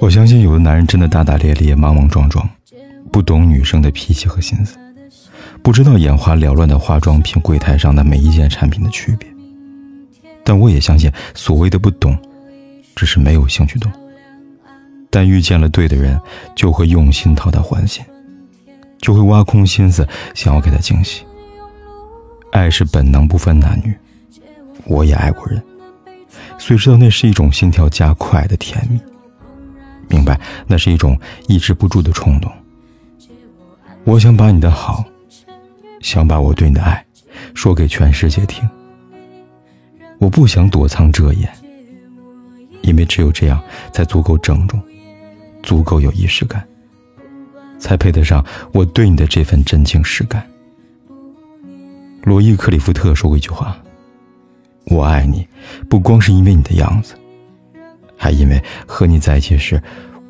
我相信有的男人真的大大咧咧、莽莽撞撞，不懂女生的脾气和心思，不知道眼花缭乱的化妆品柜台上的每一件产品的区别。但我也相信，所谓的不懂，只是没有兴趣懂。但遇见了对的人，就会用心讨他欢心，就会挖空心思想要给他惊喜。爱是本能，不分男女。我也爱过人，所以知道那是一种心跳加快的甜蜜。明白，那是一种抑制不住的冲动。我想把你的好，想把我对你的爱，说给全世界听。我不想躲藏遮掩，因为只有这样，才足够郑重，足够有仪式感，才配得上我对你的这份真情实感。罗伊·克里夫特说过一句话：“我爱你，不光是因为你的样子。”还因为和你在一起时，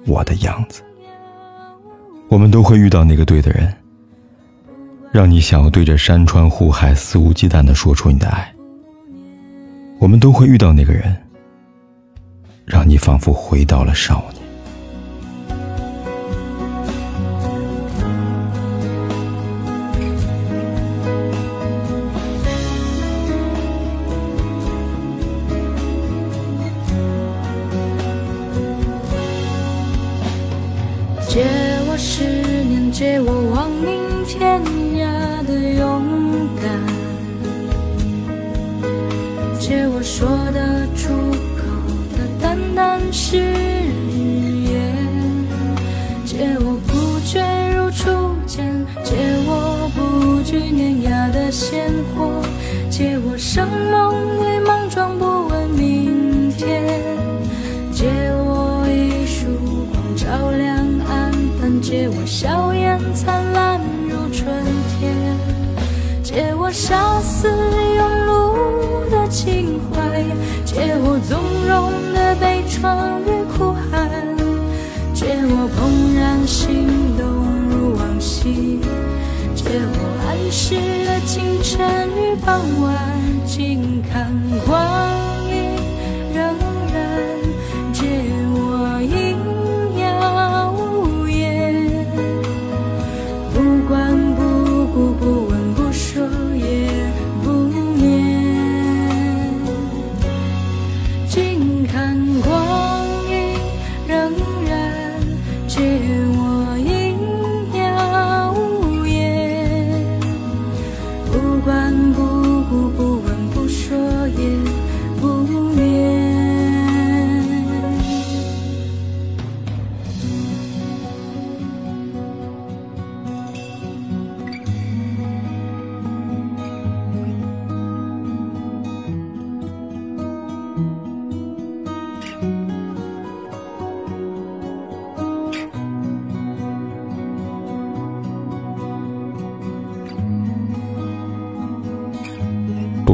我的样子。我们都会遇到那个对的人，让你想要对着山川湖海肆无忌惮的说出你的爱。我们都会遇到那个人，让你仿佛回到了少年。十年，借我亡命天涯的勇敢，借我说得出口的淡淡誓言，借我不觉如初见，借我不惧碾压的鲜活，借我生猛与莽撞，不的悲怆与哭喊，借我怦然心动如往昔，借我安适的清晨与傍晚，静看光。